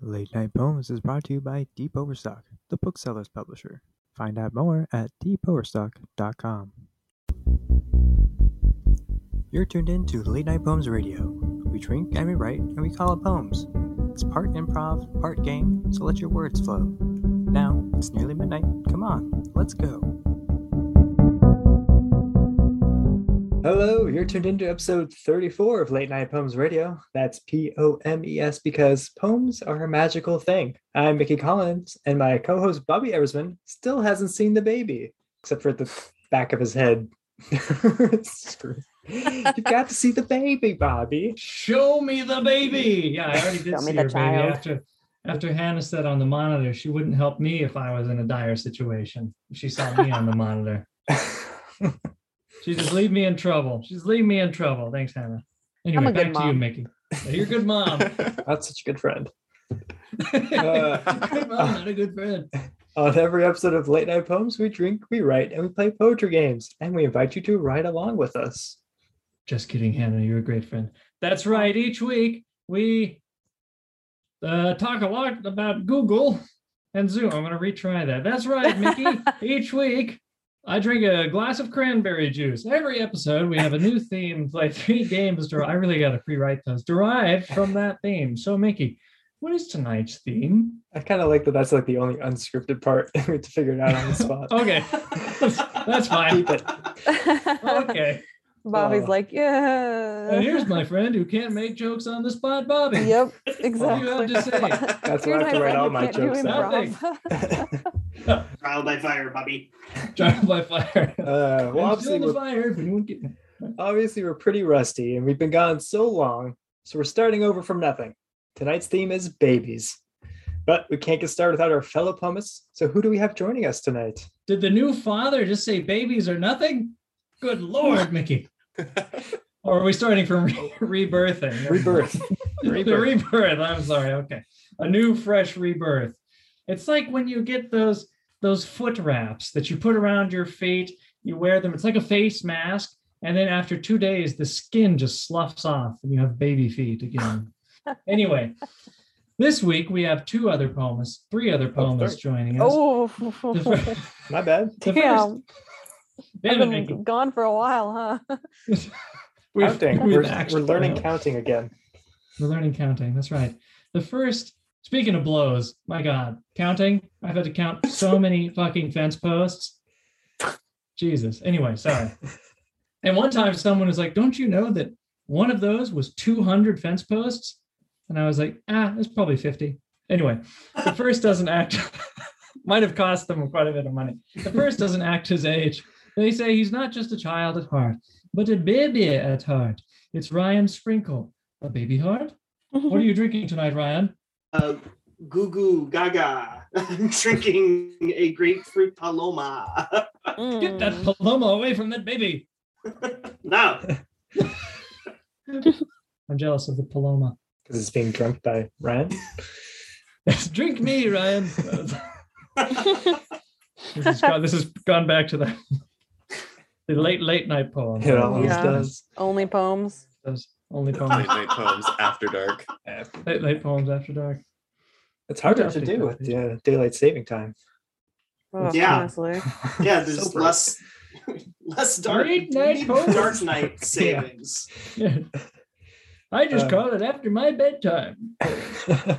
Late Night Poems is brought to you by Deep Overstock, the bookseller's publisher. Find out more at deepoverstock.com. You're tuned in to Late Night Poems Radio. We drink and we write and we call it poems. It's part improv, part game, so let your words flow. Now, it's nearly midnight. Come on, let's go. Hello, you're tuned into episode 34 of Late Night Poems Radio. That's P O M E S because poems are a magical thing. I'm Mickey Collins, and my co host Bobby Eversman still hasn't seen the baby, except for the back of his head. You've got to see the baby, Bobby. Show me the baby. Yeah, I already did Show me see the her baby child. after after Hannah said on the monitor she wouldn't help me if I was in a dire situation. She saw me on the monitor. She just leave me in trouble. She's leave me in trouble. Thanks, Hannah. Anyway, a good back to you. Mickey. You're a good mom. That's such a good friend. good mom, not a good friend. On every episode of Late Night Poems, we drink, we write, and we play poetry games, and we invite you to ride along with us. Just kidding, Hannah. You're a great friend. That's right. Each week we uh, talk a lot about Google and Zoom. I'm going to retry that. That's right, Mickey. Each week I drink a glass of cranberry juice. Every episode we have a new theme, play three games. Der- I really got to pre-write those derived from that theme. So, Mickey, what is tonight's theme? I kind of like that that's like the only unscripted part. we have to figure it out on the spot. Okay, that's fine. Keep it. Okay. Bobby's Oh. like, yeah. And here's my friend who can't make jokes on the spot, Bobby. Yep, What exactly. do you have to say? That's Here's why I have to write all my can't do jokes down. Improv. Trial by fire, Bobby. Trial by fire. Uh, well, obviously still in the we're, fire. If anyone get- obviously we're pretty rusty, and we've been gone so long, so we're starting over from nothing. Tonight's theme is babies, but we can't get started without our fellow poemists. So who do we have joining us tonight? Did the new father just say babies are nothing? Good lord, Mickey. or are we starting from re- rebirthing? Rebirth. the Rebirth. rebirth. I'm sorry. Okay, a new, fresh rebirth. It's like when you get those those foot wraps that you put around your feet. You wear them. It's like a face mask, and then after two days, the skin just sloughs off, and you have baby feet again. anyway, this week we have two other poems, three other oh, poems three. joining us. Oh, The fir- My bad. the damn. Damn I've it, Mickey. been gone for a while, huh? We've- Counting. we've We're, we're learning counting again. We're learning counting. That's right. The first, speaking of blows, my God, counting. I've had to count so many fucking fence posts. Jesus. Anyway, sorry. And one time someone was like, Don't you know that one of those was 200 fence posts? And I was like, Ah, it's probably 50. Anyway, the first doesn't act, might have cost them quite a bit of money. The first doesn't act his age. They say he's not just a child at heart, but a baby at heart. It's Ryan Sprinkle. A baby heart? What are you drinking tonight, Ryan? Uh, goo goo gaga. Drinking a grapefruit paloma. Get that Mm. paloma away from that baby. no. I'm jealous of the paloma. Because it's being drunk by Ryan. Drink me, Ryan. this, has gone, this has gone back to the the late late night poem. It always Yeah. does. Only poems. Those only Late poems. night poems after dark. Late, late poems after dark. It's harder I'll to do that, with please. the uh, daylight saving time. Oh, Yeah. Honestly. Yeah, there's So less less dark Late night dark night savings. Yeah. I just Uh, call it after my bedtime. uh,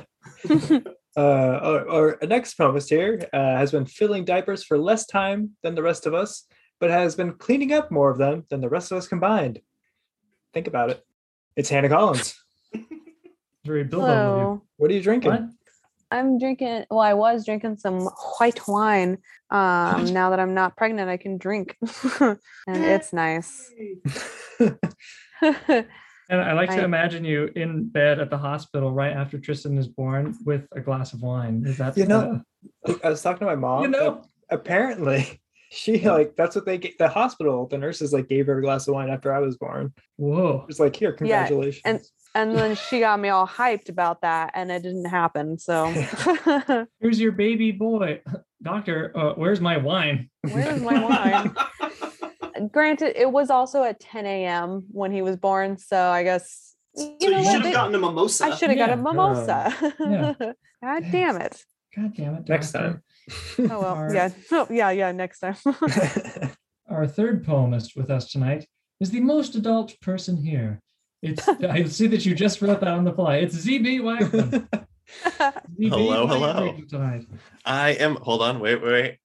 our, our next poemist here uh, has been filling diapers for less time than the rest of us, but has been cleaning up more of them than the rest of us combined. Think about it. It's Hannah Collins. Very Bilbo of you. Hello. What are you drinking? What? I'm drinking, well, I was drinking some white wine. Um, now that I'm not pregnant, I can drink. and it's nice. And I like to I- imagine you in bed at the hospital right after Tristan is born with a glass of wine. Is that You know, I was talking to my uh, mom. you know? apparently, she like that's what they get. The hospital, the nurses like gave her a glass of wine after I was born. Whoa. it's like, here, congratulations. and- And then she got me all hyped about that, and it didn't happen. So, Here's your baby boy. Doctor, uh, where's my wine? where's my wine? Granted, it was also at 10 a.m. when he was born. So, I guess You So know you should They- have gotten a mimosa. I should have got a Yeah. mimosa. Yeah. God damn it. God damn it. Next time. Oh well. Our- Yeah. Oh, yeah. Yeah. Next time. Our third poemist with us tonight is the most adult person here. It's I see that you just wrote that on the fly. It's ZB Wagman. ZB, Hello, what are you hello. Tonight. I am. Hold on. Wait, wait, wait.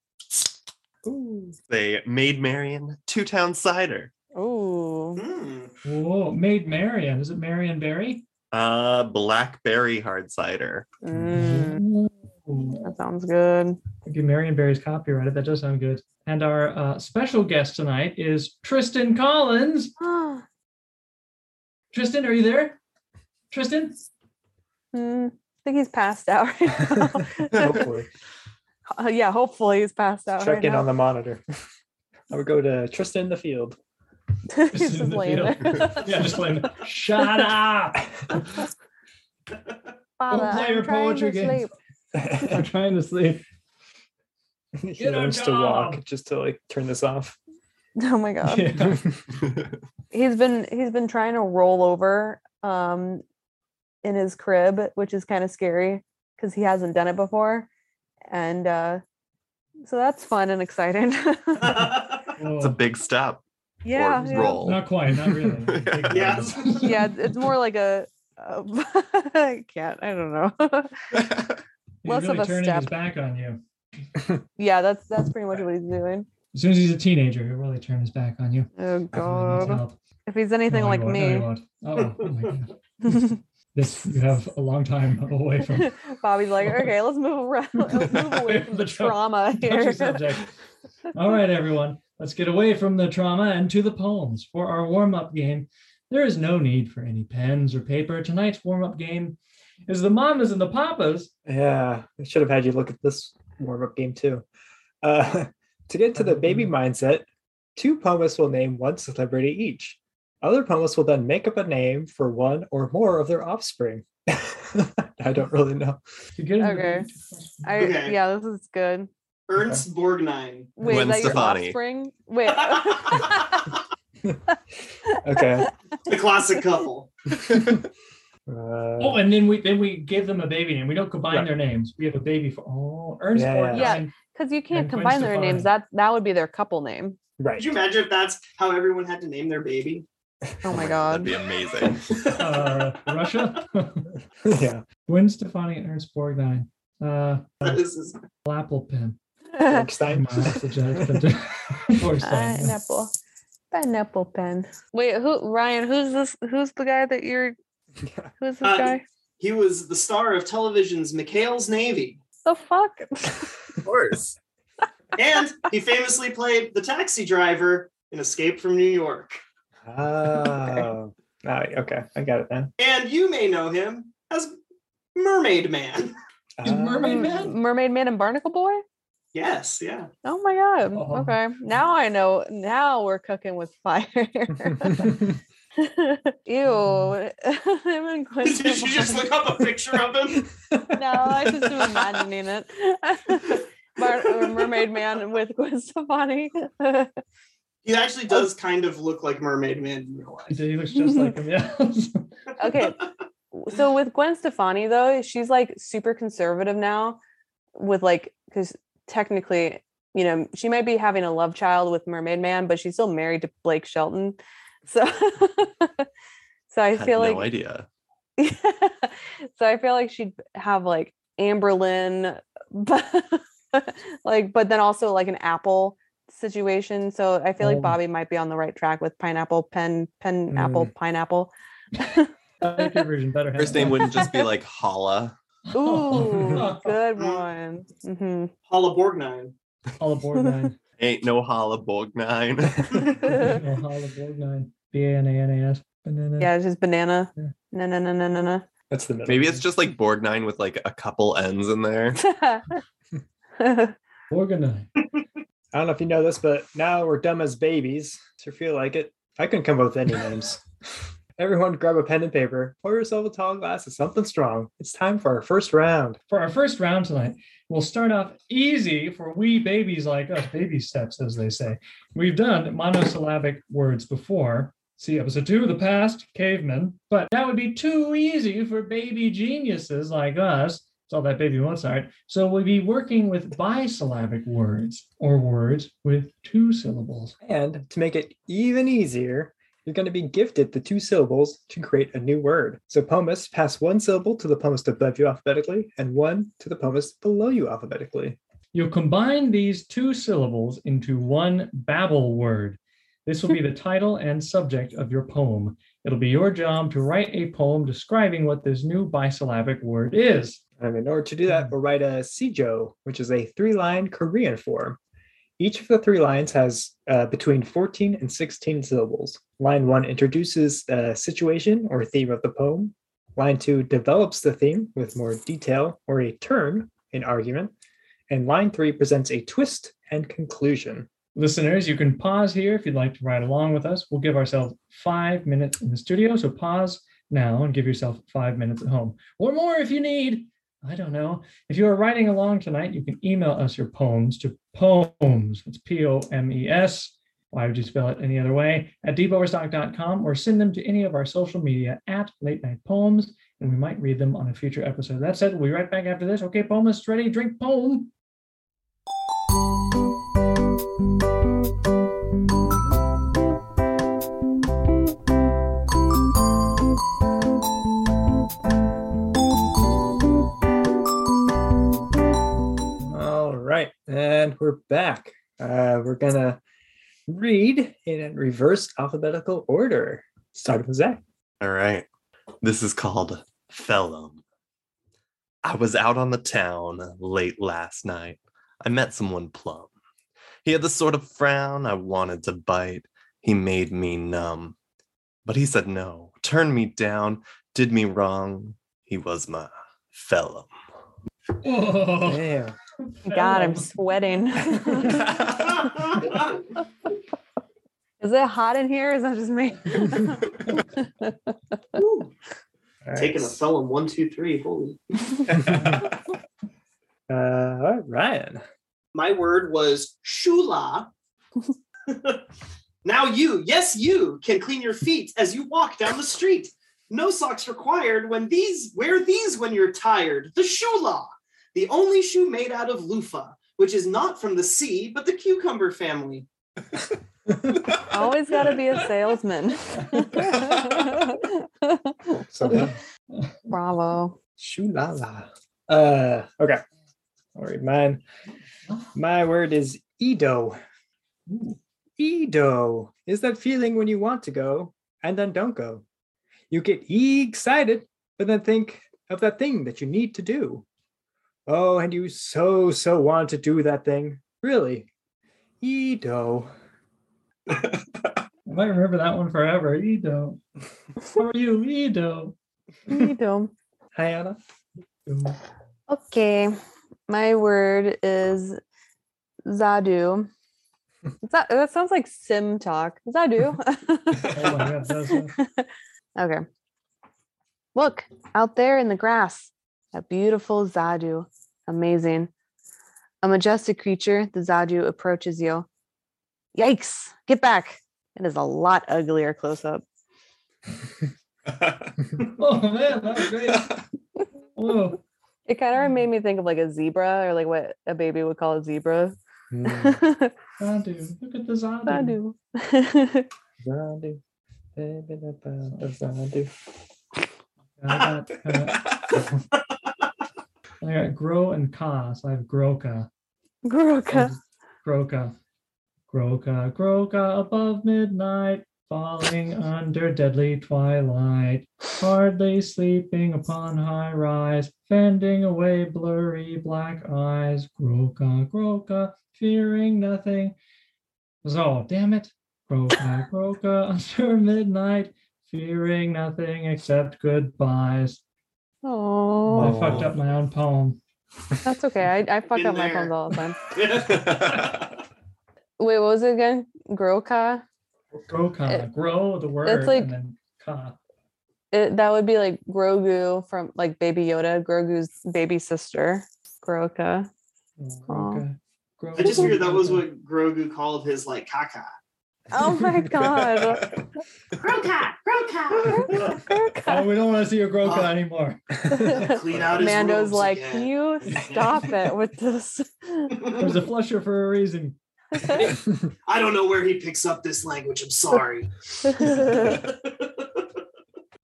Ooh. They made Marion two town cider. Oh. Mm. Whoa, made Marion. Is it Marion Berry? Uh, blackberry hard cider. Mm, Ooh. That sounds good. Okay, Marion Berry's copyrighted. That does sound good. And our uh, special guest tonight is Tristan Collins. Tristan, are you there? Tristan? Hmm, I think he's passed out right now. Hopefully. Uh, yeah, hopefully he's passed out Check right in now. on the monitor. I would go to Tristan in the field. he's in just the laying field. there. Yeah, just playing. Shut up! Father, play I'm your poetry to games. sleep. I'm trying to sleep. he Get a learns to walk job. just to like turn this off. Oh my god. Yeah. He's been he's been trying to roll over um in his crib, which is kind of scary because he hasn't done it before. And uh so that's fun and exciting. it's a big step. yeah. yeah. roll. Not quite, not really. Yeah. ones. yeah, it's more like a. I can't. I don't know. Less really of a turning his step. back on you. yeah, that's that's pretty much what he's doing. As soon as he's a teenager, he'll really turn his back on you. Oh If god! If he's anything No, like won't. No, me, won't. Oh, oh my god. This you have a long time away from Bobby's like, okay, let's move around. Let's move away from The trauma here. All right, everyone, let's get away from the trauma and to the poems. For our warm up game, there is no need for any pens or paper. Tonight's warm up game is the mamas and the papas. Yeah, I should have had you look at this warm up game too. Uh, to get to the baby mindset, two poemists will name one celebrity each. Other poemists will then make up a name for one or more of their offspring. I don't really know. To get into the Okay. I, Okay. Yeah, this is good. Ernest Borgnine. Wait, Gwen is that your Stefani. offspring? Wait. Okay. the classic couple. Uh, Oh, and then we then we give them a baby name. We don't combine Right. their names. We have a baby for oh Ernest Yeah, yeah. Yeah. Because you can't combine their names. Stefani. That that would be their couple name. right. Could you imagine if that's how everyone had to name their baby? Oh my god. That'd god. be amazing. Uh, Russia. yeah. Gwen Stefani and Ernest Borgnine. Uh, This is- apple pen. Frankenstein. Come on, that's a joke. Borgstein. Pineapple. Pineapple pen. Wait, who Ryan, who's this who's the guy that you're who's this Uh, guy? he was the star of television's McHale's Navy. The fuck? of course. And he famously played the taxi driver in Escape from New York. Oh. Ah, okay, I got it then. And you may know him as Mermaid Man. Is Mermaid Man? Mermaid Man and Barnacle Boy? Yes, yeah. Oh my god. Oh. Okay. Now I know. Now we're cooking with fire. Ew. Him and Gwen Did you just look up a picture of him? No, I just am imagining it. Bar- uh, Mermaid Man with Gwen Stefani. He actually does kind of look like Mermaid Man in real life. He looks just like him. Yeah. okay. So with Gwen Stefani though, she's like super conservative now with like because technically, you know, she might be having a love child with Mermaid Man, but she's still married to Blake Shelton. So so I I had feel no like idea. so I feel like she'd have like Amberlyn, but like, but then also like an apple situation. So I feel like Oh. Bobby might be on the right track with pineapple, pen, pen, apple, pineapple. I version better. First name wouldn't just be like Holla. Ooh, good one. hmm Paula Borgnine. All aboard nine. Ain't no Holla Borgnine. no all aboard nine. B A N A N A S. Banana. Yeah, it's just banana. Yeah. No, no, no, no, no, no. That's the middle. Maybe it's just like Borgnine with like a couple N's in there. Borgnine. I don't know if you know this, but now we're dumb as babies. So if you feel like it, I couldn't come up with any names. Everyone grab a pen and paper, pour yourself a tall glass of something strong. It's time for our first round. For our first round tonight, we'll start off easy for wee babies like us, baby steps, as they say. We've done monosyllabic words before, See episode two, of The Past, Cavemen. But that would be too easy for baby geniuses like us. It's all that baby Mozart. So we'll be working with bisyllabic words or words with two syllables. And to make it even easier, you're going to be gifted the two syllables to create a new word. So poemists pass one syllable to the poemist above you alphabetically and one to the poemist below you alphabetically. You'll combine these two syllables into one babble word. This will be the title and subject of your poem. It'll be your job to write a poem describing what this new bisyllabic word is. And in order to do that, we'll write a sijo, which is a three line Korean form. Each of the three lines has uh, between 14 and 16 syllables. Line one introduces the situation or theme of the poem. Line two develops the theme with more detail or a turn in argument. And line three presents a twist and conclusion. Listeners, you can pause here if you'd like to ride along with us. We'll give ourselves five minutes in the studio. So pause now and give yourself five minutes at home or more if you need. I don't know. If you are writing along tonight, you can email us your poems to poems. It's P O M E S. Why would you spell it any other way? At deepoverstock.com or send them to any of our social media at late night poems, and we might read them on a future episode. That said, we'll be right back after this. Okay, poemists, ready? Drink poem. And we're back. Uh, we're gonna read in reverse alphabetical order, starting with Zach. All right. This is called Phelim. I was out on the town late last night. I met someone plumb. He had the sort of frown I wanted to bite. He made me numb. But he said no, turned me down, did me wrong. He was my Phelim. Oh, Damn. God, I'm sweating. Is it hot in here? Is that just me? Woo. Taking a right. felon one, two, three. Holy. uh, all right, Ryan. My word was shula. now you, yes, you can clean your feet as you walk down the street. No socks required when these wear these when you're tired. The shula, the only shoe made out of loofah, which is not from the sea, but the cucumber family. Always got to be a salesman. So done. Bravo. Shulala. Uh, okay. I'll read mine. My word is Edo. Edo is that feeling when you want to go and then don't go. You get excited, but then think of that thing that you need to do. Oh, and you so, so want to do that thing. Really. Edo. I might remember that one forever. Edo. How are you, Edo? You do. Hi, Anna. Okay. My word is Zadu. That, that sounds like sim talk. Zadu. Oh my God, that's okay. Look out there in the grass. A beautiful Zadu. Amazing. A majestic creature, the Zadu approaches you. Yikes. Get back. It is a lot uglier close up. Oh man, that was great. Whoa. It kind of made me think of like a zebra or like what a baby would call a zebra. Mm, Zadu. Look at the Zadu. Zadu. Zadu. Baby, da, ba, da, Zadu. I got, grow and ka, so I have groka. Groka. Groka. Groka, Groka above midnight, falling under deadly twilight, hardly sleeping upon high rise, fending away blurry black eyes. Groka, Groka, fearing nothing. So, damn it. Groka, Groka under midnight, fearing nothing except goodbyes. Oh, I fucked up my own poem. that's okay. I, I fuck Been up my there. poems all the time. Wait, what was it again? Groka? Groka, It- grow the word it's like- and then ka. It, that would be like Grogu from like Baby Yoda, Grogu's baby sister. Groka. Groka, I just figured that was Groka. what Grogu called his like caca. Oh my god. Grocat, Grocat. Oh, we don't want to see your Groka Oh. anymore. Clean out his Mando's like, again." can you stop it with this? There's a flusher for a reason. I don't know where he picks up this language. I'm sorry.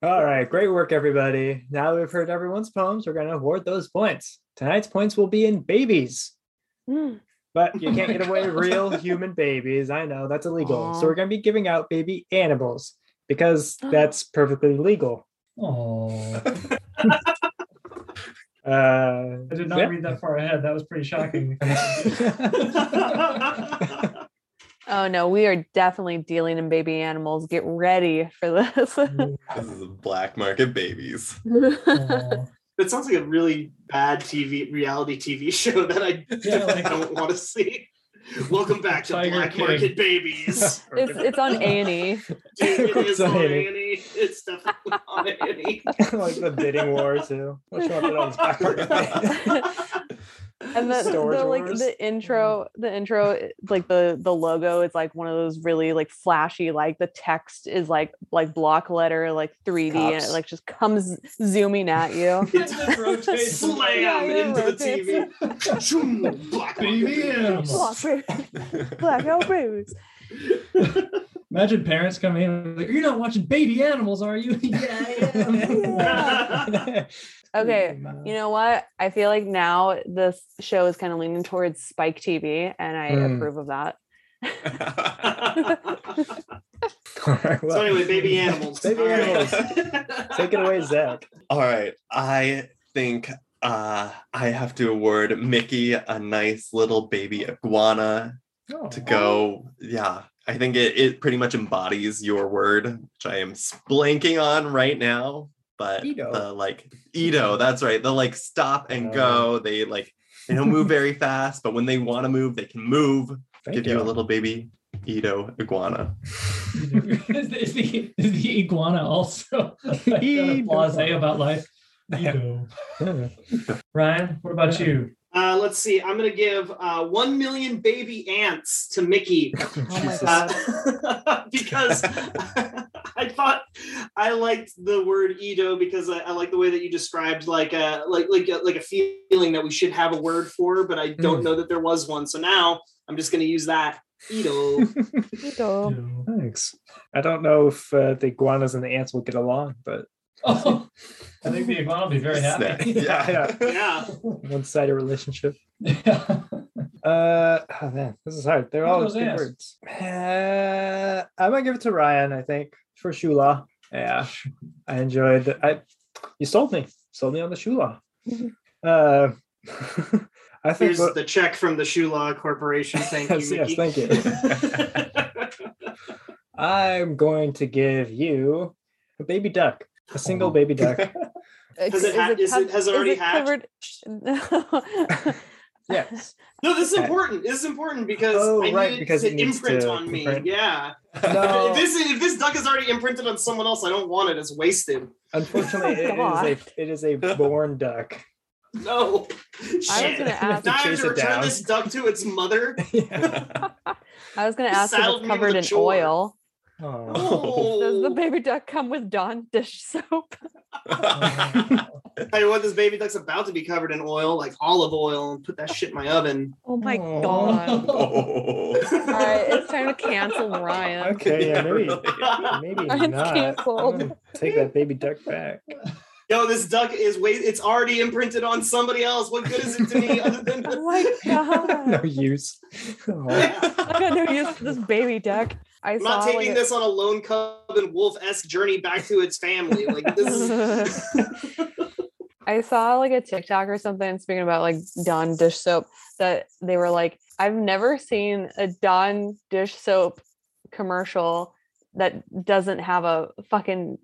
All right, great work, everybody. Now that we've heard everyone's poems, we're going to award those points. Tonight's points will be in babies, Mm. But you Oh can't my get away with God. real human babies. I know that's illegal. So we're going to be giving out baby animals because that's perfectly legal. Oh, Uh, I did not yeah. read that far ahead. That was pretty shocking. Oh no, we are definitely dealing in baby animals. Get ready for this. This is black market babies. Aw. That sounds like a really bad TV reality TV show that I Yeah, like- don't want to see. Welcome back to Tiger Black King. Market Babies. it's it's on A and E. Dude, it is It's on on A&E. Annie. It's definitely on Annie. like the bidding war too. Which one put on his back pocket? And the, the like the intro, the intro, eh, like the the logo is like one of those really like flashy, like the text is like like block letter, like 3D, and it like just comes zooming at you. It's Just rotates. slam Yeah, it into the. TV. Shoom, Black Baby Market animals. Blackout babies. Imagine parents coming in like, You're not watching baby animals, are you? yeah, I am. Yeah. Okay, you know what? I feel like now this show is kind of leaning towards Spike TV, and I Mm. approve of that. All right, so anyway, baby animals. Baby All right. animals. Take it away, Zach. All right. I think uh, I have to award Mickey a nice little baby iguana to go. Yeah. I think it, it pretty much embodies your word, which I am blanking on right now. But Edo. the like Edo, that's right. The like stop and Oh. go. They like they don't move very fast, but when they want to move, they can move. Thank Give you. a little baby Edo iguana. is, the, is, the, is the iguana also like, kind of blase about life? Edo. Ryan, what about you? Uh, let's see. I'm gonna give uh, one million baby ants to Mickey Oh my Jesus. God. uh, because I thought I liked the word Edo because I, I like the way that you described like a like like a, like a feeling that we should have a word for, but I don't Mm. know that there was one. So now I'm just gonna use that Edo. Edo. Edo. Thanks. I don't know if uh, the iguanas and the ants will get along, but Oh, I think the iguana will be very happy. yeah. yeah. one-sided relationship. yeah. Uh, oh man, this is hard. They're What all are those big words. Uh, I'm gonna give it to Ryan. I think for Shula. Yeah, I enjoyed. The, I you sold me, sold me on the Shula. Uh, I think. Here's the check from the Shula Corporation. Thank Yes, you, yes, thank you. I'm going to give you a baby duck, a single baby duck. Has it ha- is it- has it already hatched? covered? Yes. No, this is important. This is important because Oh, I right, need because it it to imprint to on me. imprint. Yeah. No. If this if this duck is already imprinted on someone else, I don't want it. It's wasted. Unfortunately, it is a it is a born duck. No. I was gonna ask. Now I have to return down. this duck to its mother. yeah. I was gonna ask if it's covered in chore. oil. Oh. Does the Oh. baby duck come with Dawn dish soap? Tell you what, this baby duck's about to be covered in oil, like olive oil, and put that shit in my oven. Oh my Oh. god! Oh. All right, it's time to cancel Ryan. Okay, yeah, maybe maybe Ryan's not. canceled. Take that baby duck back. Yo, this duck is wa- It's already imprinted on somebody else. What good is it to me other than? Oh my god! no use. Oh. I got no oh. use for this baby duck. I I'm saw not taking like, this on a lone cub and wolf esque journey back to its family. Like this is. I saw like a TikTok or something speaking about like Dawn dish soap that they were like, I've never seen a Dawn dish soap commercial that doesn't have a fucking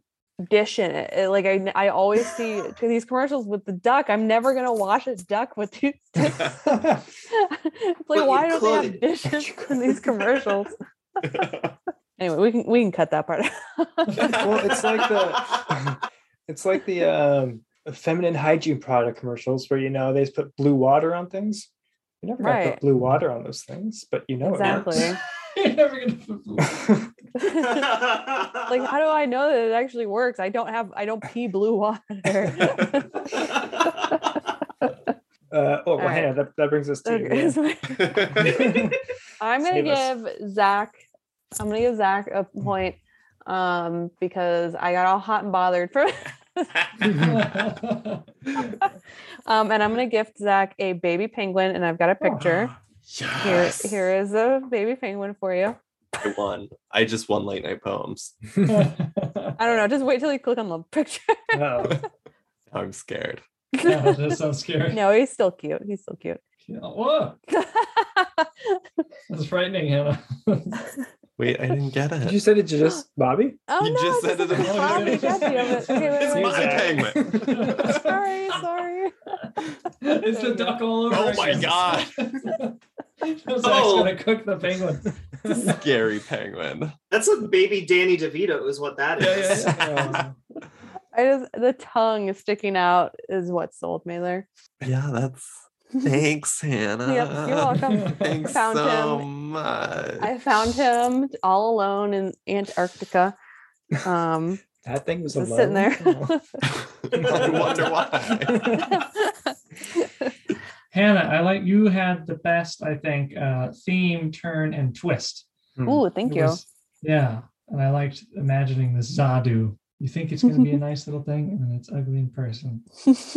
dish in it. It- like I, I always see these commercials with the duck. I'm never gonna wash a duck with these. it's like But why don't they have dishes in these commercials? Anyway, we can we can cut that part. well, it's like the it's like the um feminine hygiene product commercials where you know they just put blue water on things. You never got to Right. put blue water on those things, but you know it exactly. works. You're never gonna. like how do I know that it actually works? I don't have I don't pee blue water. Uh, oh, well, right. Hannah, that, that brings us to you. Okay, yeah. I'm gonna Save us. give Zach. I'm gonna give Zach a point um, because I got all hot and bothered for. um, and I'm gonna gift Zach a baby penguin, and I've got a picture. yes. Here, here is a baby penguin for you. I won. I just won late night poems. I don't know. Just wait till you click on the picture. Oh, I'm scared. yeah, that sounds scary. no, he's still cute. He's still cute. Yeah, Whoa, that's frightening, Hannah. Wait, I didn't get Did it. you said it you just Bobby? oh You no! just this said it is a in Bobby front of Jesse me. of it. Okay, wait, It's wait, my wait. penguin. Sorry, sorry. it's the duck all over. Oh my again. God. Zach's Oh. gonna cook the penguin. Scary penguin. That's a baby Danny DeVito, is what that is. Yeah, is. yeah, Oh, I just the tongue sticking out is what sold me there. Yeah, that's. Thanks, Hannah. Yep, you're welcome. Thanks Found so him. much. I found him all alone in Antarctica. Um, that thing was just alone. sitting there. I wonder why. Hannah, I like you had the best, I think, uh, theme, turn, and twist. Ooh, thank It you. was- yeah, and I liked imagining this Zadu. You think it's going to be a nice little thing, and then it's ugly in person.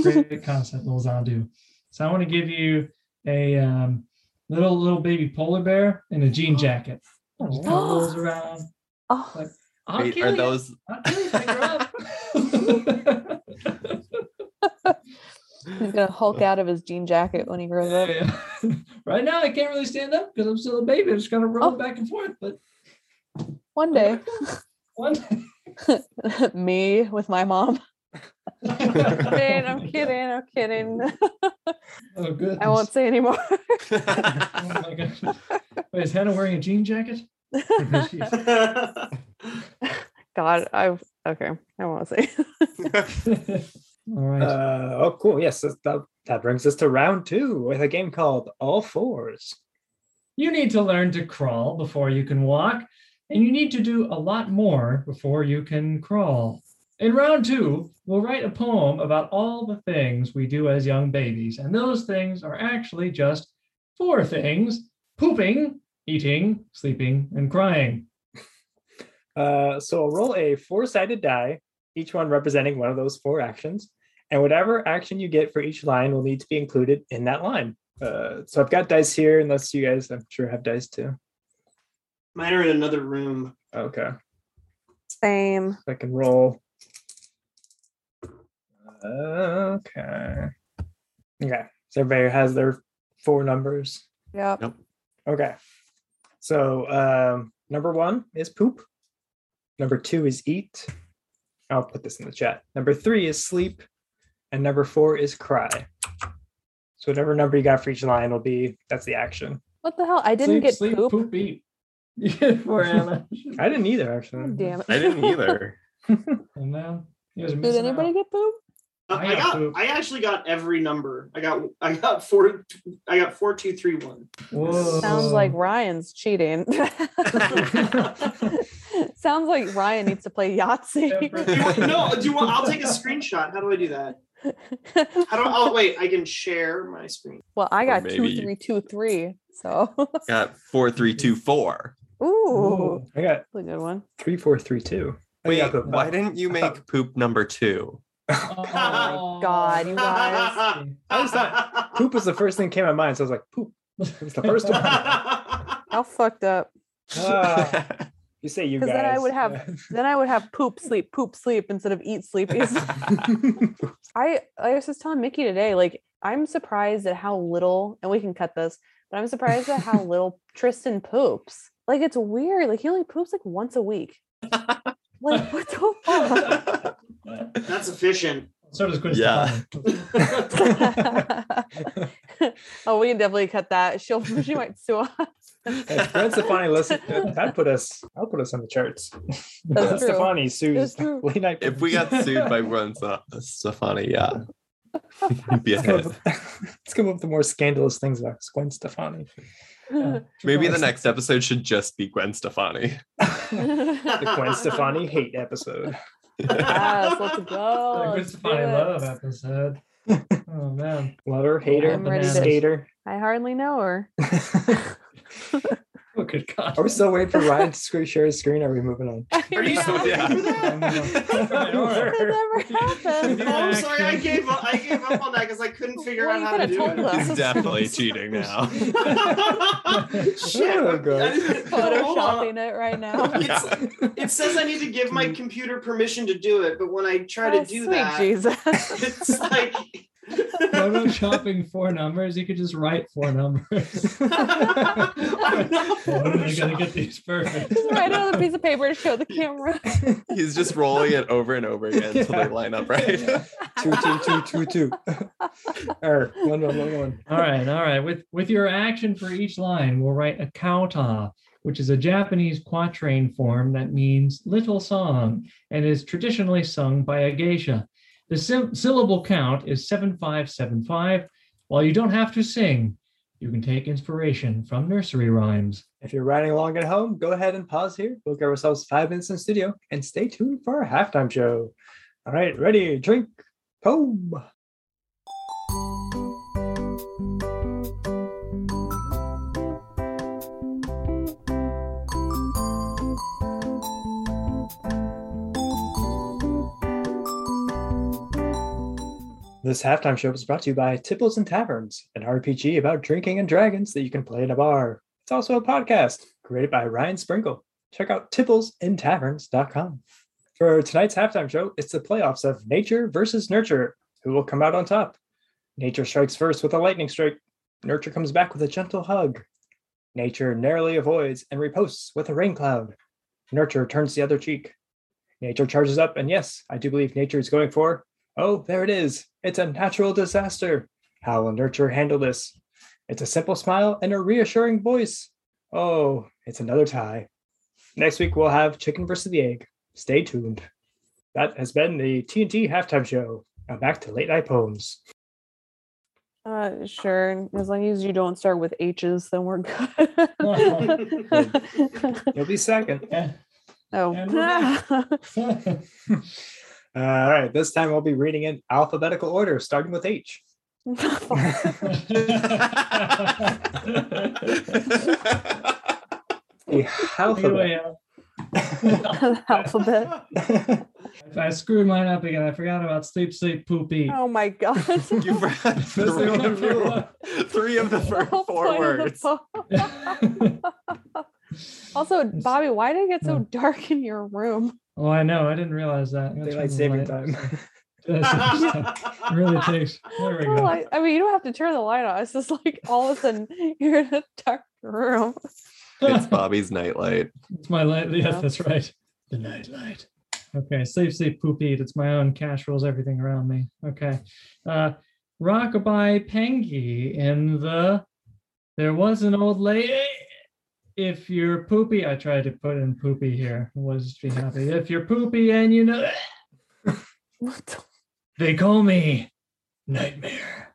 Great concept, little Zadu. So I want to give you a um, little little baby polar bear in a jean jacket. Just kind of rolls around. Oh, Like, I'll Wait, kill are you. those I'll kill you, up. he's gonna hulk out of his jean jacket when he grows up. Yeah. right now, I can't really stand up because I'm still a baby. I'm just kind of roll Oh. back and forth. But One day, one day. me with my mom. Kidding, I'm kidding, I'm kidding. oh, good. I won't say anymore. Oh my gosh. Wait, is Hannah wearing a jean jacket? God, I okay. I won't say. All right. Uh, oh, cool. Yes, that- that, that brings us to round two with a game called All Fours. you need to learn to crawl before you can walk, and you need to do a lot more before you can crawl. In round two, we'll write a poem about all the things we do as young babies, and those things are actually just four things pooping, eating, sleeping, and crying. Uh, so I'll roll a four-sided die, each one representing one of those four actions, and whatever action you get for each line will need to be included in that line. Uh, so I've got dice here, unless you guys, I'm sure, have dice too. Mine are in another room. Okay, Same. I can roll. Okay. Okay. So everybody has their four numbers. Yep. Okay. So um, number one is poop. Number two is eat. I'll put this in the chat. Number three is sleep. And number four is cry. So whatever number you got for each line will be that's the action. What the hell? I didn't sleep, get sleep, poop. poop, eat. Yeah, poor Anna. I didn't either actually. God damn it. I didn't either. And now you guys are Did anybody out. get poop? I I got got. I actually got every number. I got. I got four. I got four, two, three, one. Whoa. Sounds like Ryan's cheating. Sounds like Ryan needs to play Yahtzee. Do you no, do you want? I'll take a screenshot. How do I do that? How do? I, oh wait, I can share my screen. well, I got maybe two, you- three, two, three. So, Got four, three, two, four. ooh, Ooh, I got a good one. three, four, three, two. Wait, why didn't you make poop number two? Oh, my God, you guys. I just thought poop was the first thing that came to mind, so I was like, poop. It's the first one. How fucked up. Ah, you say you guys. then I would have- Then I would have poop, sleep, poop, sleep instead of eat, sleep. I I was just telling Mickey today, like I'm surprised at how little, and we can cut this, but I'm surprised at how little Tristan poops. Like it's weird. Like he only poops like once a week. Like what the fuck? That's efficient. So does Gwen Yeah. Oh, we can definitely cut that. She'll she might sue us. If Gwen Stefani listen, that put us. I'll put us on the charts. That's Gwen. Stefani sues late night. if we got sued by Gwen Ste- Stefani, yeah. It'd be a let's come, up with, let's come up with the more scandalous things about Gwen Stefani. Yeah, Maybe the next episode should just be Gwen Stefani. the Gwen Stefani hate episode. Yes, let's go. Gwen let's do love episode. Oh man. Lover, hater, I'm ready to- skater. I hardly know her. Oh good God. Are we still waiting for Ryan to share his screen? Are we moving on? Are you still Yeah. that? Alright, alright. That never happened. Oh, I'm sorry. I gave up. I gave up on that because I couldn't figure Well, out how to do it. us. He's definitely cheating now. Shit. Oh, God. I didn't- Photoshopping it right now. It's, it says I need to give my mm. computer permission to do it, but when I try to Oh, do sweet that, Jesus. it's like Photoshopping four numbers, you could just write four numbers. I'm not I gotta get these perfect. Just write it on a piece of paper to show the camera. He's just rolling it over and over again until they line up right. two, two, two, two, two. or one, one, one, one. All right, all right. With with your action for each line, we'll write a kouta, which is a Japanese quatrain form that means little song and is traditionally sung by a geisha. The sim- syllable count is 7575. While you don't have to sing, you can take inspiration from nursery rhymes. If you're riding along at home, go ahead and pause here. We'll give ourselves five minutes in studio and stay tuned for our halftime show. All right, ready, drink, poem. This halftime show is brought to you by Tipples and Taverns, an RPG about drinking and dragons that you can play in a bar. It's also a podcast created by Ryan Sprinkle. Check out tipplesandtaverns.com. For tonight's halftime show, it's the playoffs of Nature versus Nurture. Who will come out on top? Nature strikes first with a lightning strike. Nurture comes back with a gentle hug. Nature narrowly avoids and reposts with a rain cloud. Nurture turns the other cheek. Nature charges up, and yes, I do believe Nature is going for. Oh, there it is. It's a natural disaster. How will Nurture handle this? It's a simple smile and a reassuring voice. Oh, it's another tie. Next week, we'll have Chicken versus the Egg. Stay tuned. That has been the TNT halftime show. Now back to late night poems. Uh, sure. As long as you don't start with H's, then we're good. You'll be second. Yeah. oh. And we're Uh, all right, this time we'll be reading in alphabetical order, starting with H. The Take it alphabet. away, Al. Alphabet. I screwed mine up again. I forgot about sleep, sleep, poopy. Oh my god. you forgot That's three, of the, three of the first whole four point the words. po- also, Bobby, why did it get so dark in your room? Oh, I know. I didn't realize that. I'm Daylight saving time. It really takes. There we go. I, I mean, you don't have to turn the light on. It's just like all of a sudden you're in a dark room. It's Bobby's nightlight. It's my light. Yes, Yeah. that's right. The night light. Okay, sleep, sleep, poop, eat. It's my own cash rules everything around me. Okay. Uh Rockabye Pengy in the There was an old lady. If you're poopy, I tried to put in poopy here. Was be happy. If you're poopy and you know What the- they call me Nightmare.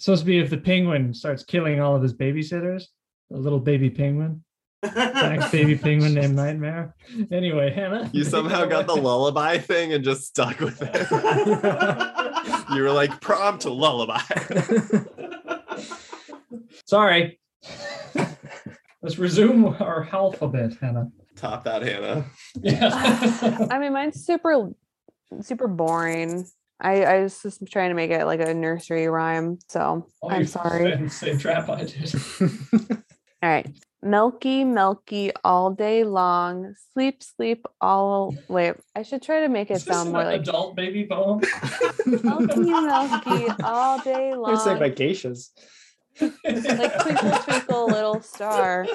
Supposed to be if the penguin starts killing all of his babysitters, a little baby penguin. Zach's baby penguin named Nightmare. Anyway, Hannah. You somehow got the lullaby thing and just stuck with it. you were like prompt lullaby. Sorry. Let's resume our alphabet, Hannah. Top that, Hannah. Yeah. I mean, mine's super, super boring. I, I was just trying to make it like a nursery rhyme. So Oh, I'm sorry. said- Same trap I did. All right. Milky, milky all day long. Sleep, sleep all. Wait, I should try to make it Is this sound an more like adult baby poem. milky, milky all day I was saying long. By. Like twinkle, twinkle, little star.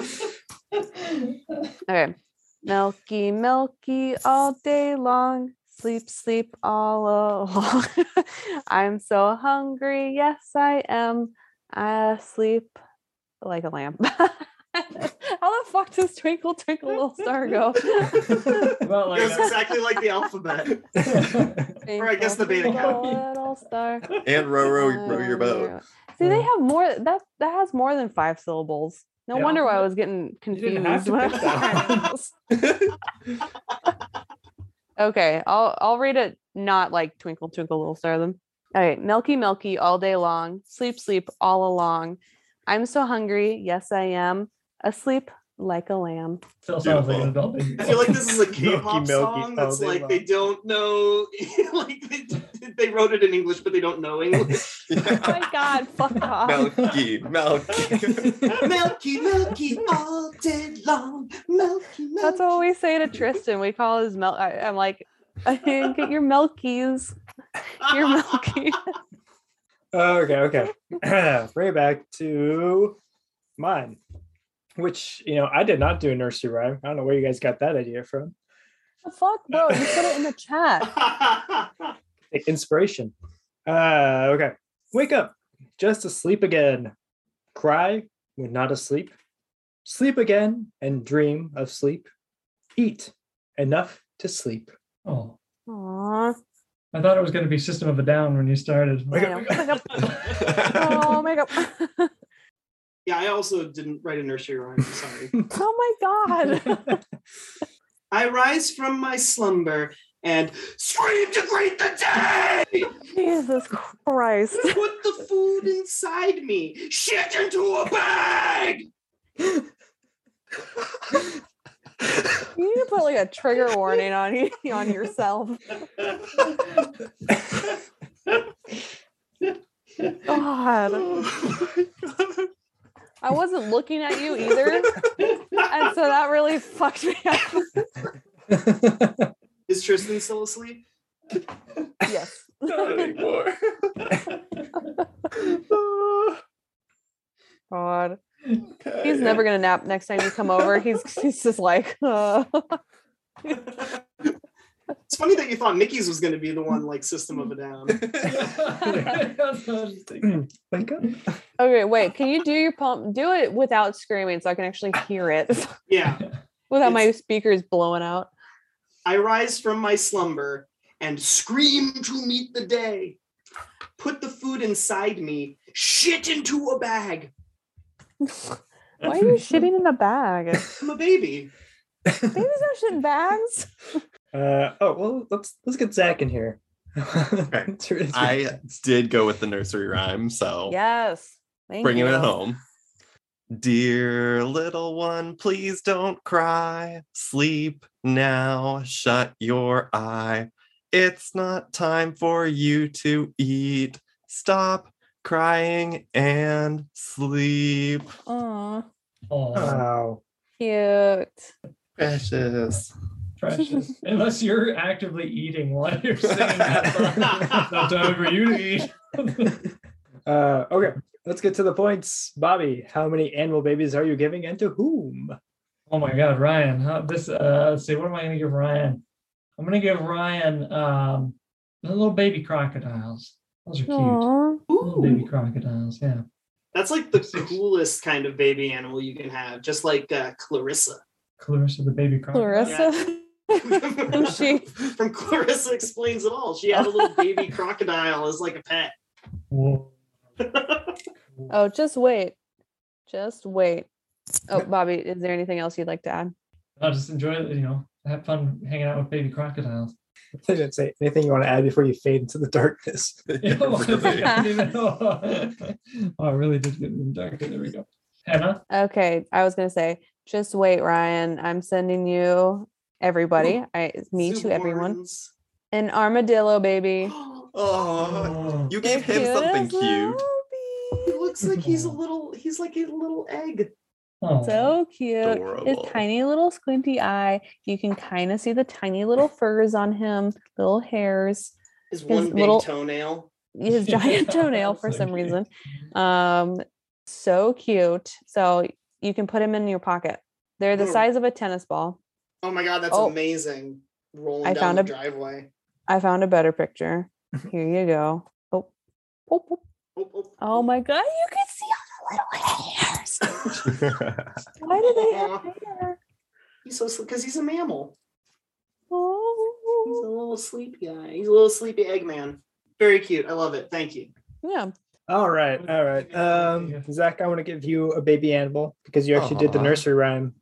Okay. Milky, milky all day long. Sleep, sleep all along. I'm so hungry. Yes, I am. I sleep like a lamb. How the fuck does Twinkle Twinkle Little Star go? About like It's uh, exactly like the alphabet. Or I guess the beta Twinkle, cat. Little star. And row, row, row your boat. Uh, See, they have more. That that has more than five syllables. No Yeah. wonder why I was getting confused. didn't have to when I was that okay, I'll I'll read it not like Twinkle Twinkle Little Star. Them. All right, Milky Milky all day long, sleep sleep all along. I'm so hungry. Yes, I am asleep like a lamb. Sounds like an adult. I feel like this is a K-pop milky, song that's all day like they long. don't know, like they, they wrote it in English, but they don't know English. Oh my god, fuck off. Milky, milky. milky, milky, all day long. Milky, milky. That's what we say to Tristan. We call his milk. I'm like, get your milkies. Your milky. Oh, okay, okay. Bring it back to mine, which you know I did not do a nursery rhyme. I don't know where you guys got that idea from. the fuck, bro? You put it in the chat. Inspiration. Uh, okay. Wake up, just asleep again. Cry when not asleep. Sleep again and dream of sleep. Eat enough to sleep. Oh, Aww. I thought it was going to be System of a Down when you started. Wake I up, know. wake up. Oh, makeup. yeah, I also didn't write a nursery rhyme. Sorry. oh my god. I rise from my slumber and scream to greet the day. Jesus Christ. Put the food inside me. Shit into a bag. You need to put like a trigger warning on you on yourself. God. Oh I wasn't looking at you either. And so that really fucked me up. Is Tristan still asleep? Yes. Not anymore. God. Okay. He's never gonna nap next time you come over. He's he's just like uh, It's funny that you thought Mickey's was going to be the one like System of a Down. That's what I was thinking. Wake up. Okay, wait. Can you do your pump? Do it without screaming so I can actually hear it Yeah. without my speakers blowing out. I rise from my slumber and scream to meet the day. Put the food inside me, shit into a bag. Why are you shitting in a bag? I'm a baby. Babies don't shit in bags. Uh, oh well, let's let's get Zach in here. It's it's I did go with the nursery rhyme, so Yes. Thank bringing you. it home. Dear little one, please don't cry. Sleep now, shut your eye. It's not time for you to eat. Stop crying and sleep. Aw, Oh, Oh, cute. Precious. Precious. Unless you're actively eating while you're singing that song. It's not time for you to eat. uh, okay. Let's get to the points. Bobby, how many animal babies are you giving and to whom? Oh my God, Ryan. How, this. Uh, let's see. What am I going to give Ryan? I'm going to give Ryan um, the little baby crocodiles. Those are cute. Aw. Little baby crocodiles. Yeah. that's like the Six. coolest kind of baby animal you can have, just like uh, Clarissa. Clarissa, the baby crocodile. Clarissa. Who's she? From Clarissa Explains It All. She had a little baby crocodile as like a pet. Oh, just wait. Just wait. Oh, Bobby, is there anything else you'd like to add? I'll just enjoy it. You know, have fun hanging out with baby crocodiles. I didn't say anything you want to add before you fade into the darkness. Yeah, oh, really. I didn't know. oh, I really did get in dark. There we go. Hannah. Okay, I was gonna say, just wait, Ryan. I'm sending you everybody. I me to everyone. Newborns. An armadillo baby. Oh, you gave him something as cute. he looks like he's a little. He's like a little egg. Oh, So cute. Adorable. His tiny little squinty eye. You can kind of see the tiny little furs on him, little hairs, His one big little- toenail. his giant toenail for So some cute. reason. Um, so cute. So you can put him in your pocket. They're the size of a tennis ball. Oh my god, that's Oh. amazing! Rolling I down found the a- driveway. I found a better picture. Here you go. Oh, oh, oh. Oh, oh, oh my god, you can see all the little hairs. Why do they have hair? He's so because he's a mammal. Oh, he's a Oh. little sleepy guy. He's a little sleepy Eggman. Very cute. I love it. Thank you. Yeah. All right, all right. Um, Zach, I want to give you a baby animal because you actually did the nursery rhyme.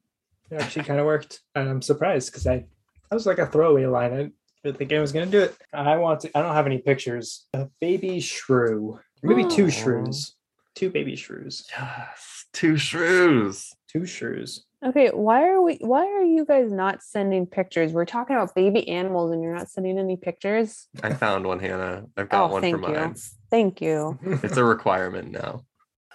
It actually kind of worked. And I'm surprised because I, that was like a throwaway line. I didn't think I was going to do it. I want to, I don't have any pictures. A baby shrew. Maybe two shrews. Two baby shrews. yes, two shrews. Two shrews. Okay, why are we why are you guys not sending pictures? We're talking about baby animals and you're not sending any pictures. I found one, Hannah. I've got Oh, one for thank you. mine. Thank you. It's a requirement now.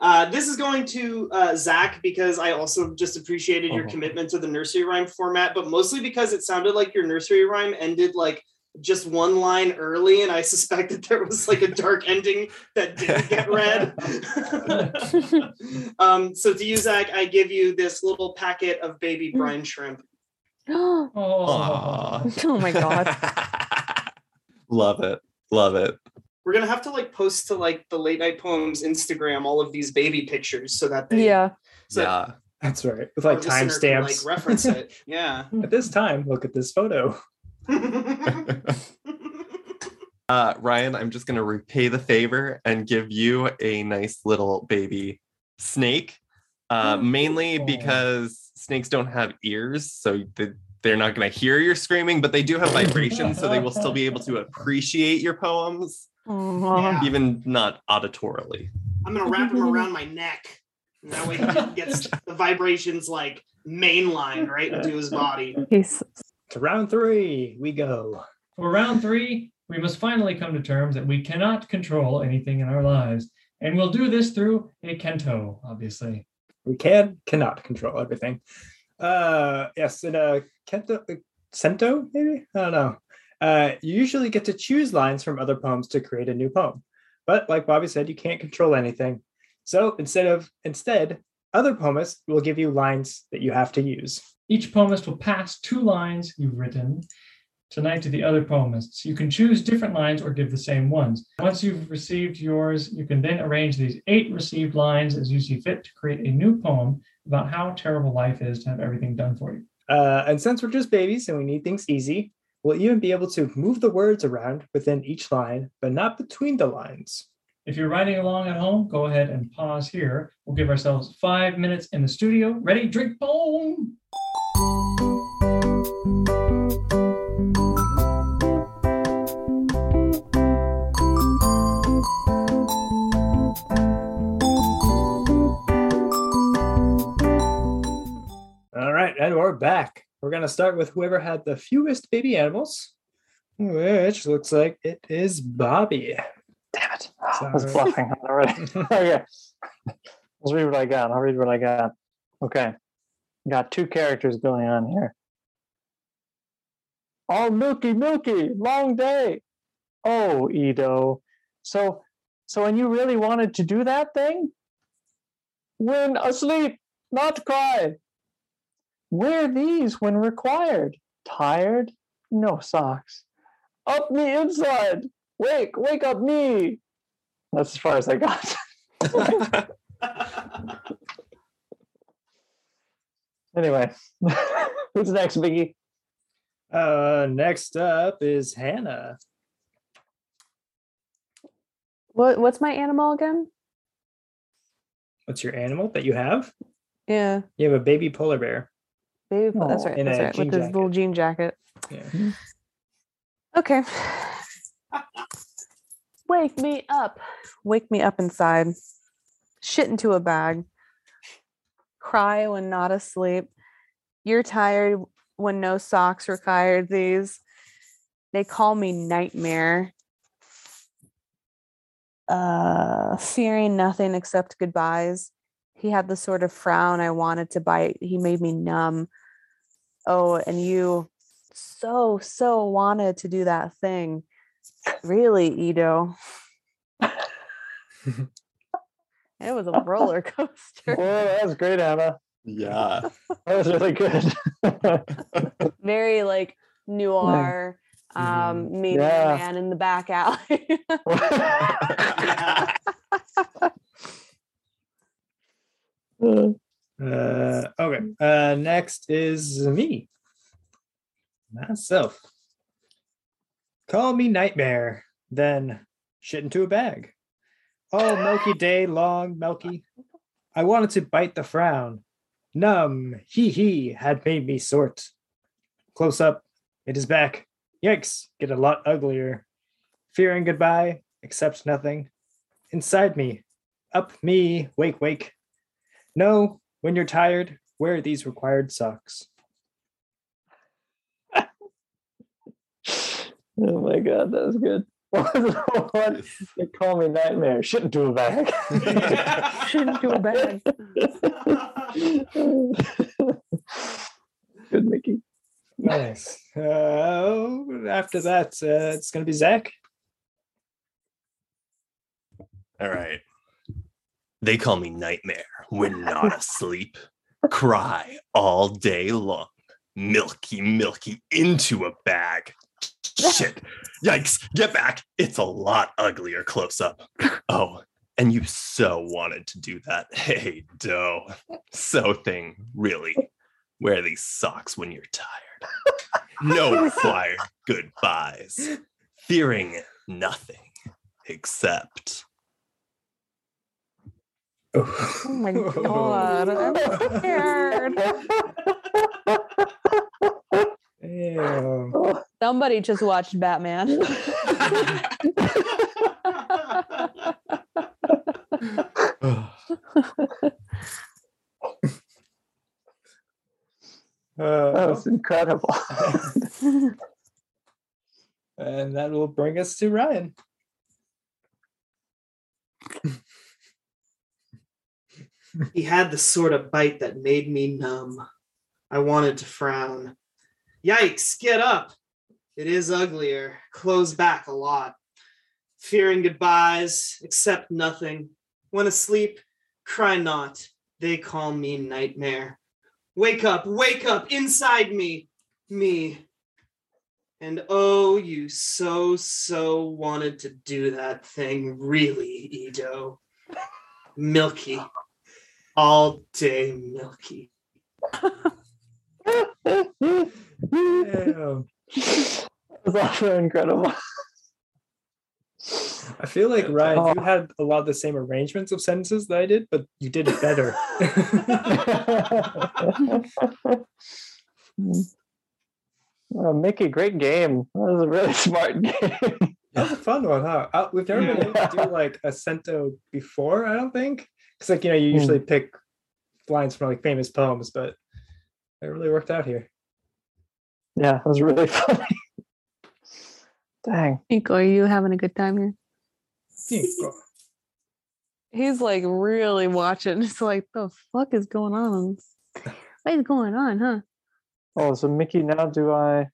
uh, this is going to uh, Zach because I also just appreciated your Oh. commitment to the nursery rhyme format, but mostly because it sounded like your nursery rhyme ended like just one line early, and I suspect that there was like a dark ending that didn't get read. um, so to you, Zach, I give you this little packet of baby brine shrimp. oh Aw. my god. Love it. Love it. We're gonna have to like post to like the late night poems Instagram all of these baby pictures so that they Yeah. so yeah. That's right. With like listener can, timestamps. like reference it. Yeah. At this time, look at this photo. Uh, Ryan, I'm just going to repay the favor and give you a nice little baby snake. Uh, Oh, mainly cool. because snakes don't have ears, so th- they're not going to hear your screaming, but they do have vibrations, so they will still be able to appreciate your poems, Aw. Yeah. even not auditorily. I'm gonna wrap him around my neck. And that way he gets the vibrations like mainline right into his body. He's To round three, we go. For round three, we must finally come to terms that we cannot control anything in our lives. And we'll do this through a Kento, obviously. We can cannot control everything. Uh yes, in a Kento uh, Sento, maybe? I don't know. Uh you usually get to choose lines from other poems to create a new poem. But like Bobby said, you can't control anything. So instead of instead, other poemists will give you lines that you have to use. Each poemist will pass two lines you've written tonight to the other poemists. You can choose different lines or give the same ones. Once you've received yours, you can then arrange these eight received lines as you see fit to create a new poem about how terrible life is to have everything done for you. Uh, and since we're just babies and we need things easy, we'll even be able to move the words around within each line, but not between the lines. If you're writing along at home, go ahead and pause here. We'll give ourselves five minutes in the studio. Ready? Drink poem. All right, and we're back. We're going to start with whoever had the fewest baby animals, which looks like it is Bobby. Damn it. Ah, I was bluffing already. okay. Let's read what I got. I'll read what I got. Okay. Got two characters going on here. Oh, milky, milky, long day. Oh, Edo. So, so when you really wanted to do that thing? When asleep, not cry. Wear these when required. Tired? No socks. Up me inside. Wake, wake up me. That's as far as I got. anyway, who's next, Biggie? Uh, next up is Hannah. what what's my animal again? What's your animal that you have? Yeah. You have a baby polar bear. Baby po- that's Oh, right. That's right. jean With his little jean jacket. Yeah. Okay. Wake me up. Wake me up inside. Shit into a bag. Cry when not asleep. You're tired when no socks required these. They call me nightmare. Uh fearing nothing except goodbyes. He had the sort of frown I wanted to bite. He made me numb. Oh, and you so so wanted to do that thing really Edo it was a roller coaster. coaster that was great, Anna. yeah. That was really good. very like noir um meeting Yeah. a man in the back alley Uh, next is me. Myself. Call me nightmare, then shit into a bag. Oh, milky day long, milky. I wanted to bite the frown. Numb, he he had made me sort. Close up, it is back. Yikes, get a lot uglier. Fearing goodbye, accept nothing. Inside me, up me, wake, wake. No, when you're tired, wear these required socks. Oh my god, that was good. What was the one? They call me nightmare. Shit into a bag. Shit into a bag. good, Mickey. Nice. Uh, after that, uh, it's going to be Zach. All right. They call me Nightmare when not asleep. Cry all day long. Milky, milky into a bag. Shit. Yikes. Get back. It's a lot uglier close up. Oh, and you so wanted to do that. Hey, doe. So thing, really. Wear these socks when you're tired. No required goodbyes. Fearing nothing except. Oh my god, I'm scared. Damn. Somebody just watched Batman. That Uh, was incredible. and that will bring us to Ryan. He had the sort of bite that made me numb. I wanted to frown. Yikes, get up. It is uglier. Close back a lot. Fearing goodbyes, accept nothing. When asleep, cry not. They call me nightmare. Wake up, wake up inside me, me. And oh, you so, so wanted to do that thing, really, Edo. Milky all day milky. Damn. That was also incredible. I feel like Ryan, Oh. you had a lot of the same arrangements of sentences that I did, but you did it better. Oh, Mickey, great game. That was a really smart game. That was a fun one, huh? Uh, we've never been able to do like a cento before, I don't think. Because like you know, you Hmm. usually pick lines from like famous poems, but it really worked out here. yeah, it was really funny. Dang. Nico, are you having a good time here? Yeah, He's like really watching. It's like the fuck is going on? What is going on, huh? Oh, so Mickey, now do I?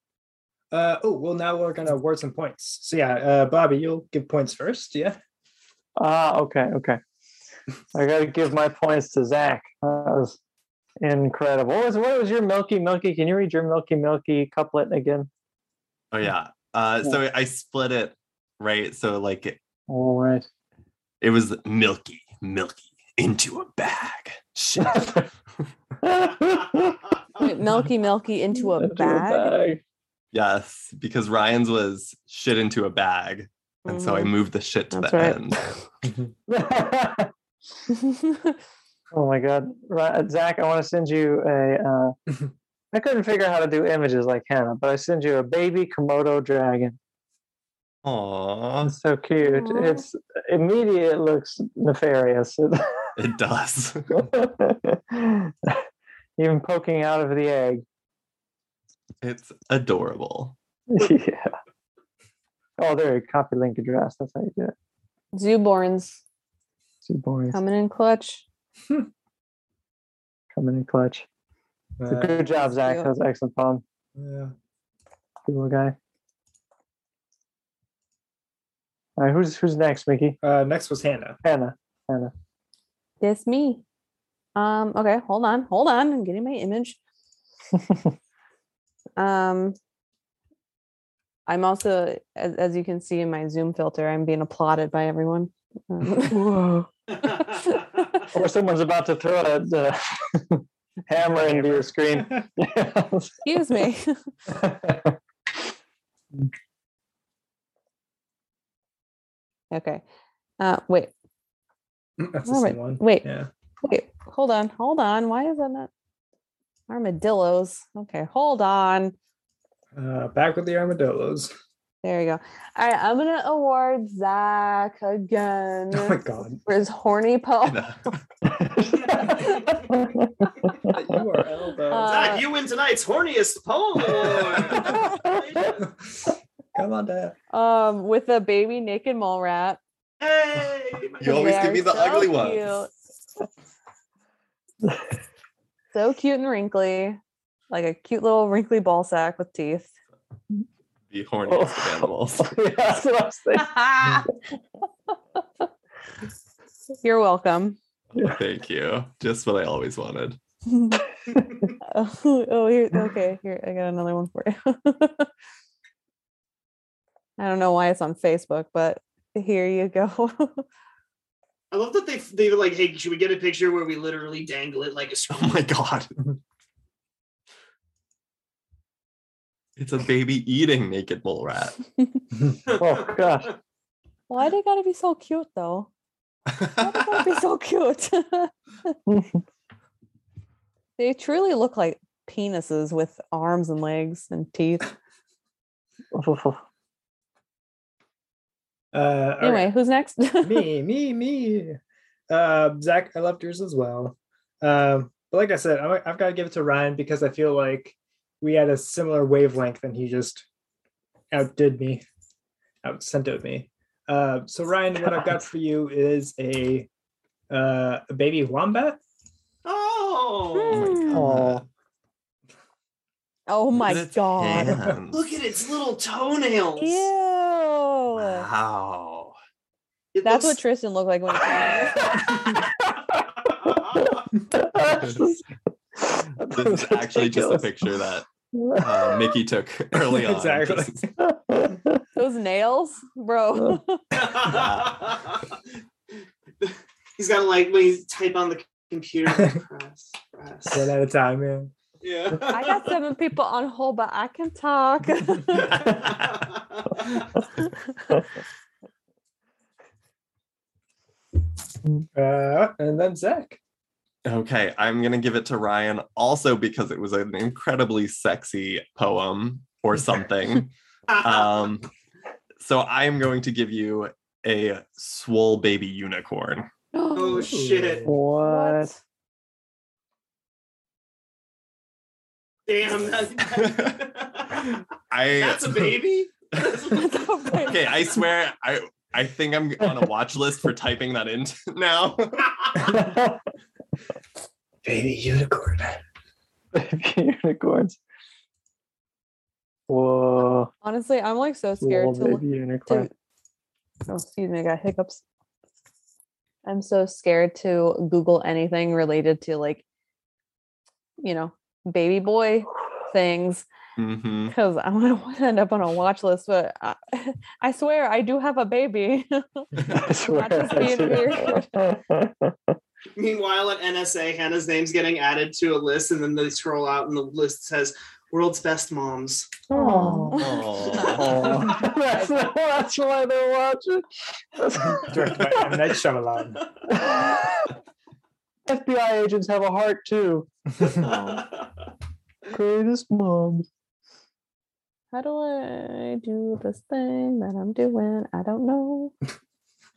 Uh, oh well, now we're gonna award some points. So yeah, uh, Bobby, you'll give points first. Yeah. Ah, okay, okay. I got to give my points to Zach. That was incredible. What was what was your Milky Milky? Can you read your Milky Milky couplet again? Oh, yeah. Uh, so I split it, right? So, like, it, All right. it was milky, milky into a bag. Shit. Wait, milky, milky into a Into bag. yes, because Ryan's was shit into a bag. And so I Mhm. moved the shit to That's the right. end. bag. oh my God, Zach! I want to send you a. Uh, I couldn't figure out how to do images like Hannah, but I send you a baby Komodo dragon. Aww, It's so cute. Aw. It's immediate. It looks nefarious. it does. Even poking out of the egg. It's adorable. yeah. Oh, there, you copy link address. That's how you do it. Zooborns Too boring. coming in clutch. Coming in clutch. Uh, good job, Zach. cute. That was an excellent poem. yeah. Good little guy. All right, who's who's next, Mickey? Uh, next was Hannah. Hannah. Hannah. It's me. Um, okay, hold on, hold on. I'm getting my image. Um I'm also as, as you can see in my Zoom filter, I'm being applauded by everyone. Um, Whoa. or someone's about to throw a, the hammer into your screen. Excuse me. okay. Uh, wait, That's the Alright, same one. wait. Yeah. wait, hold on, hold on. Why is that not armadillos? Okay, hold on. Uh, back with the armadillos. There you go. All right, I'm gonna award Zach again Oh my god. for his horny poem. URL though. Uh, Zach, you win tonight's horniest poem award. Come on, Dad. um, with a baby naked mole rat. hey, You always give me the so ugly ones. cute. so cute and wrinkly, like a cute little wrinkly ball sack with teeth. Oh, the horniest of animals. yeah, that's what I was thinking. You're welcome. Thank you. Just what I always wanted. oh, oh, here. Okay, here. I got another one for you. I don't know why it's on Facebook, but here you go. I love that they they were like, hey, should we get a picture where we literally dangle it like a Oh my god. It's a baby eating naked mole rat. Oh, gosh. why they gotta be so cute though? Why they gotta be so cute? they truly look like penises with arms and legs and teeth. Uh, all right. Anyway, who's next? me, me, me. Uh, Zach, I loved yours as well. Um, but like I said, I'm, I've got to give it to Ryan because I feel like we had a similar wavelength and he just outdid me, outscented me. Uh, so Ryan, what I've got for you is a uh, a baby wombat. Oh, Hmm. Oh, oh Look my god. hands. look at its little toenails. Ew. Wow. It That's what Tristan looked like when he This is actually just a picture that uh, Mickey took early on. Exactly. Just- Those nails, bro. He's got to like when you type on the computer, press, press. One at a time, man. Yeah. I got seven people on hold, but I can talk. Uh, and then Zach. Okay, I'm gonna give it to Ryan also because it was an incredibly sexy poem or something. um, so I'm going to give you a swole baby unicorn. oh shit! what? Damn. That, I that's a baby. okay. I swear, I I think I'm on a watch list for typing that in now. Baby unicorn. Baby unicorns. Whoa. Honestly, I'm like so scared Little to look unicorn. to oh, excuse me, I got hiccups. I'm so scared to Google anything related to like, you know, baby boy things mm-hmm. because I don't want to end up on a watch list. But I, I swear I do have a baby. I swear. just I being swear. Meanwhile, at NSA, Hannah's name's getting added to a list, and then they scroll out, and the list says "World's Best Moms." Oh. That's, that's why they're watching. Directed by M. Night Shyamalan. FBI agents have a heart too. Greatest moms. How do I do this thing that I'm doing? I don't know.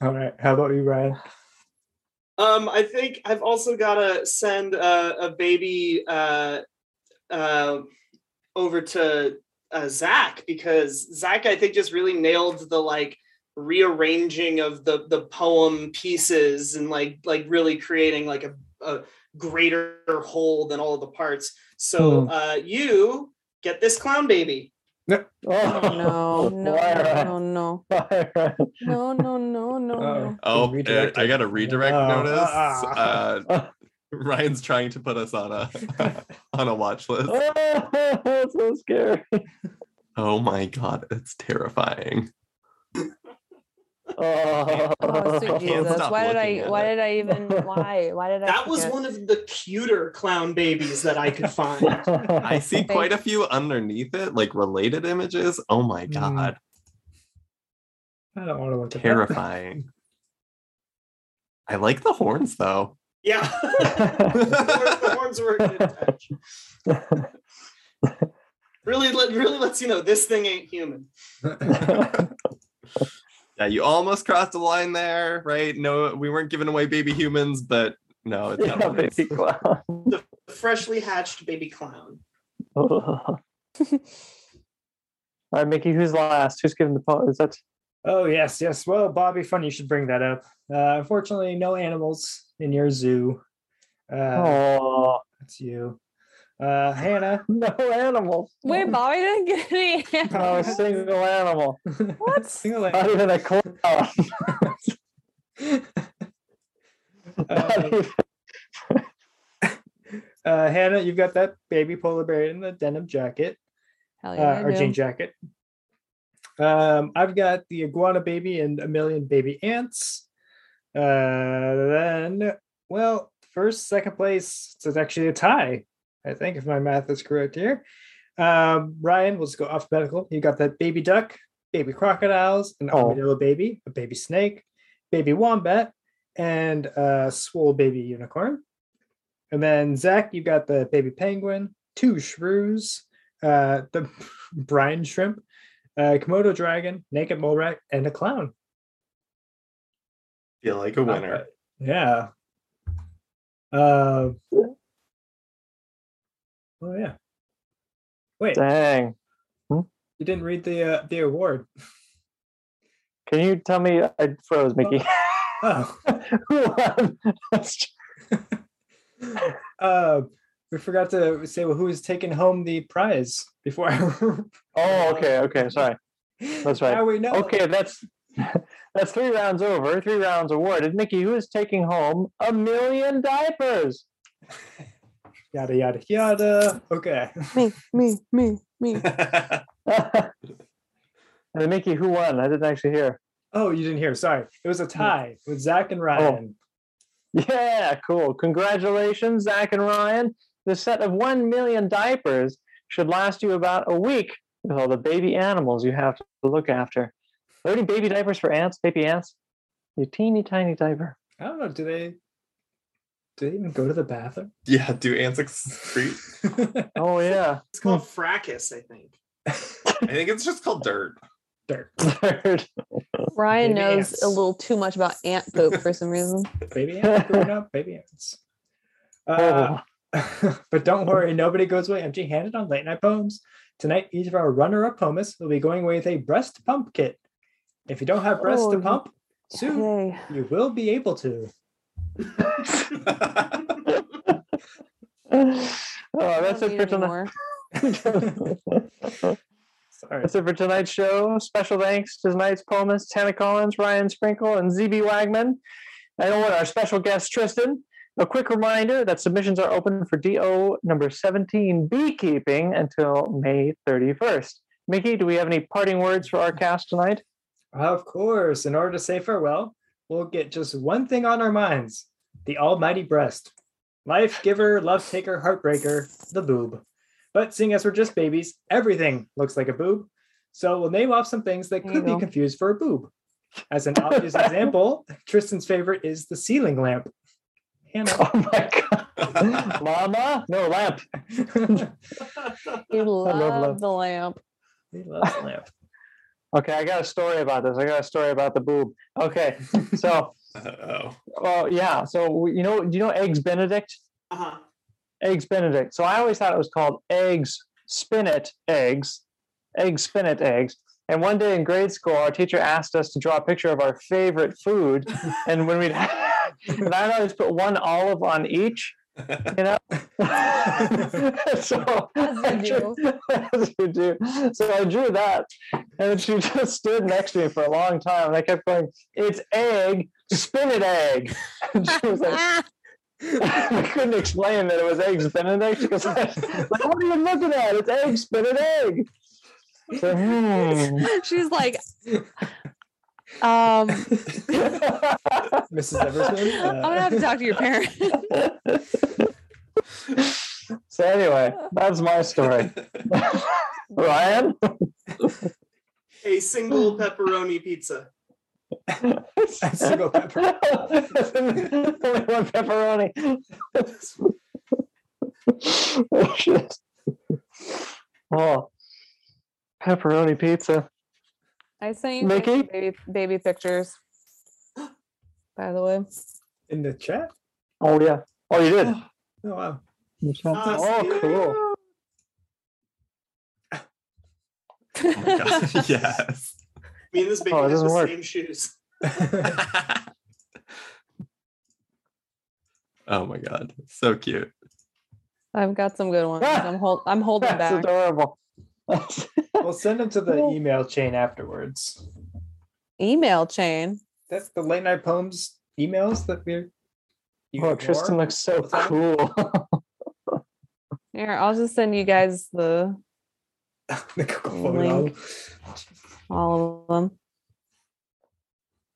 All right. How about you, Ryan? Um, I think I've also got to send uh, a baby uh, uh, over to uh, Zach because Zach, I think, just really nailed the like rearranging of the the poem pieces and like like really creating like a, a greater whole than all of the parts. So Hmm. uh, you get this clown baby. Oh no, no, Lyra. no, no, Lyra. no, no, no, no, no. Oh, uh, I got a redirect Oh, notice. Uh, Ryan's trying to put us on a on a watch list. Oh, that's so scary. Oh my god, it's terrifying. Oh, Oh, sweet Jesus! Why did I? Why it. did I even? Why? Why did I? That was one of the cuter clown babies that I could find. I see quite a few underneath it, like related images. Oh my Mm. god, I don't want to look at that. terrifying. I like the horns though. Yeah. the, horns, were a good touch. Really, let, really lets you know this thing ain't human. Yeah, you almost crossed the line there, right? No, we weren't giving away baby humans, but no, it's yeah, not baby clown. The freshly hatched baby clown. All right, Mickey, who's last? Who's giving the po- Is that Oh yes, yes. Well, Bobby, funny you should bring that up. Uh, unfortunately, no animals in your zoo. Uh, oh That's you. Uh, Hannah. no animals? Wait, Bobby didn't get any. Not a single animal. What? Single Not even a clown. Not Uh, even- uh, Hannah, you've got that baby polar bear in the denim jacket Hell uh, yeah, I or jean jacket. Um, I've got the iguana baby and a million baby ants. Uh, then, well, first, second place, so it's actually a tie, I think, if my math is correct here. Um, Ryan, we'll just go alphabetical. You got that baby duck, baby crocodiles, an Oh. armadillo baby, a baby snake, baby wombat, and a swole baby unicorn. And then Zach, you got the baby penguin, two shrews, uh, the brine shrimp, uh, Komodo dragon, naked mole rat, and a clown. Feel like a winner. bad. Yeah. Uh, oh yeah. Wait, Dang. you didn't read the uh, the award. Can you tell me? I froze, Mickey. Oh, won? Uh, we forgot to say well, who is taking home the prize before. I oh, okay, okay. Sorry. That's right. Now we know. Okay, that's that's three rounds over. Three rounds awarded. Mickey, who is taking home a million diapers? Yada yada yada. Okay. Me, me, me, me. and Mickey, who won? I didn't actually hear. Oh, you didn't hear. Sorry. It was a hmm. tie with Zach and oh. Ryan. Oh. Yeah, cool. Congratulations, Zach and Ryan. The set of 1 million diapers should last you about a week with all the baby animals you have to look after. Are there any baby diapers for ants? Baby ants? You teeny tiny diaper. I don't know. Do they? Do they even go to the bathroom? yeah, do ants excrete? Oh, yeah. It's called fracas, I think. I think it's just called dirt. Dirt. Third. Ryan Baby knows ants. a little too much about ant poop for some reason. Baby ants growing up. Baby ants. Uh, Oh, but don't worry, nobody goes away empty handed on late night poems. Tonight, each of our runner up poemists will be going away with a breast pump kit. If you don't have breasts Oh, to pump, soon Hey, you will be able to. oh that's it for tonight. Sorry. That's it for tonight's show. Special thanks to tonight's poemists, Tana Collins, Ryan Sprinkle, and ZB Wagman. And our special guest, Tristan. A quick reminder that submissions are open for DO number 17, Beekeeping, until May 31st. Mickey, do we have any parting words for our cast tonight? Of course, in order to say farewell, we'll get just one thing on our minds the almighty breast. Life giver, love taker, heartbreaker, the boob. But seeing as we're just babies, everything looks like a boob. So we'll name off some things that could be confused for a boob. As an obvious example, Tristan's favorite is the ceiling lamp. Hannah. Oh my God. Mama? No, lamp. You love, love- the lamp. he loves the lamp. Okay, I got a story about this. I got a story about the boob. Okay, so, oh. well, yeah. So, you know, do you know Eggs Benedict? Uh-huh. eggs benedict so i always thought it was called eggs spinet eggs eggs spinet eggs and one day in grade school our teacher asked us to draw a picture of our favorite food and when we'd and i'd always put one olive on each you know so As you I drew- as you do so i drew that and she just stood next to me for a long time and i kept going it's egg spinach egg and she was like I couldn't explain that it was eggs Benedict because I, like, what are you looking at? It's eggs Benedict. So, hmm. She's like, Um, Mrs. Eversman. I'm gonna have to talk to your parents. so anyway, that's my story. Ryan? A single pepperoni pizza. A single pepper. Only one pepperoni. oh, shit. Oh, pepperoni pizza. I sent you Mickey? baby, baby pictures. By the way, In the chat? Oh yeah. Oh, you did. Oh, wow. Ah, Oh, cool. Oh my God. yes. Me and this baby Oh, it has the doesn't work. same shoes. oh my god. So cute. I've got some good ones. I'm hold, I'm holding That's back. adorable. We'll send them to the email chain afterwards. Email chain. That's the late night poems emails that we're. oh. Tristan looks so cool. Here, I'll just send you guys the the Link. all of them.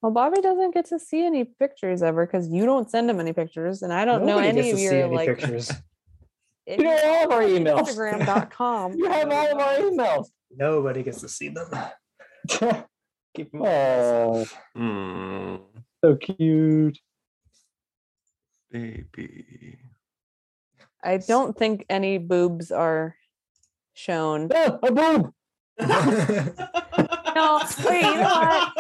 Well, Bobby doesn't get to see any pictures ever because you don't send him any pictures, and I don't know any gets of see your any like pictures. you know all of our emails. Instagram.com. you have all of our emails. Nobody gets to see them. Keep them all. oh, Mm, so cute. baby. I don't think any boobs are shown. Oh, a boob. No, wait, you know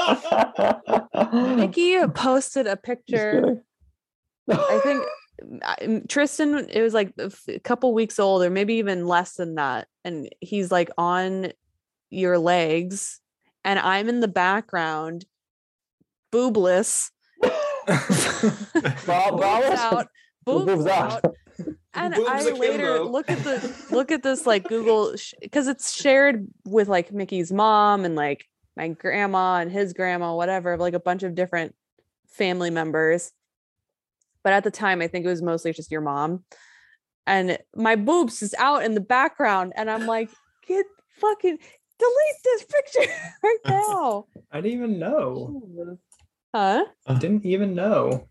what? Nikki posted a picture. I think I- Tristan, it was like a couple weeks old, or maybe even less than that. And he's like on your legs, and I'm in the background, boobless, Bob, boobs out, boobs, boobs out. out. And Boobs I later akimbo. look at the look at this like Google because it's shared with like Mickey's mom and like my grandma and his grandma, whatever, like a bunch of different family members. But at the time, I think it was mostly just your mom. And my boobs is out in the background, and I'm like, get fucking delete this picture right now. I didn't even know. Huh? i Didn't even know.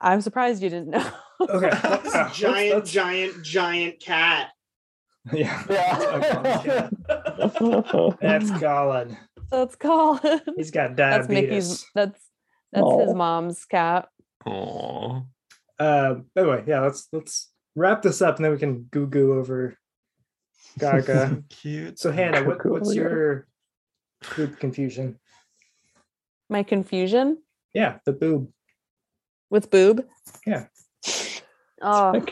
I'm surprised you didn't know. Okay. This let's- giant, let's- giant, giant cat. Yeah. Yeah. That's Colin. that's colin. He's got that's diabetes. Mickey's. That's that's his mom's cat. Aw. Uh, anyway, yeah, let's let's wrap this up and then we can goo goo over Gaga. So cute. so Hannah, what, what's your boob confusion? My confusion Yeah, the boob. with boob. Yeah. Oh,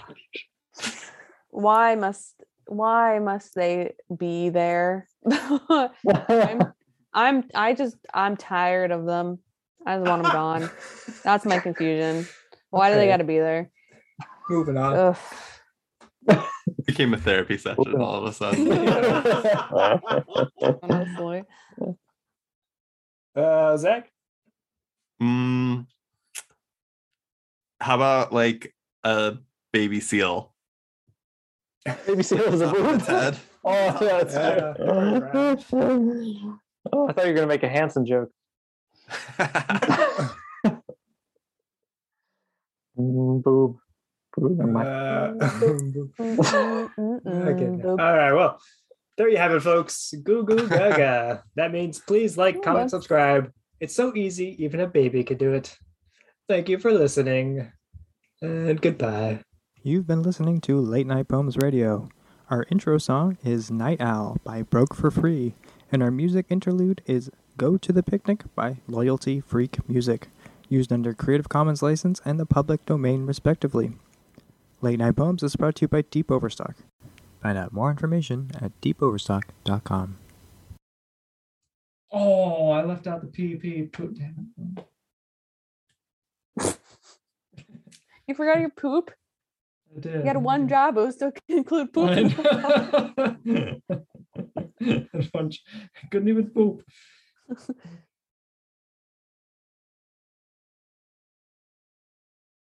why must why must they be there? I'm I'm I just I'm tired of them. I just want them gone. That's my confusion. Why do they got to be there? Moving on. Ugh, became a therapy session all of a sudden. honestly. Uh, Zach. Mm, how about like a baby seal? Baby seal is a on boob. Oh, that's Yeah, oh, I thought you were gonna make a Hanson joke. Mm, boob. Boob. Uh, okay. All boop. right. Well, there you have it, folks. Goo goo gaga. that means please like, comment, that's- subscribe. It's so easy, even a baby could do it. Thank you for listening, and goodbye. You've been listening to Late Night Poems Radio. Our intro song is Night Owl by Broke for Free, and our music interlude is Go to the Picnic by Loyalty Freak Music, used under Creative Commons license and the public domain, respectively. Late Night Poems is brought to you by Deep Overstock. Find out more information at deepoverstock.com. Oh, I left out the PP. Poop. Damn it. You forgot your poop. I did. You had one job. It was to include poop. I know. Had one j- Couldn't even poop. 呵 呵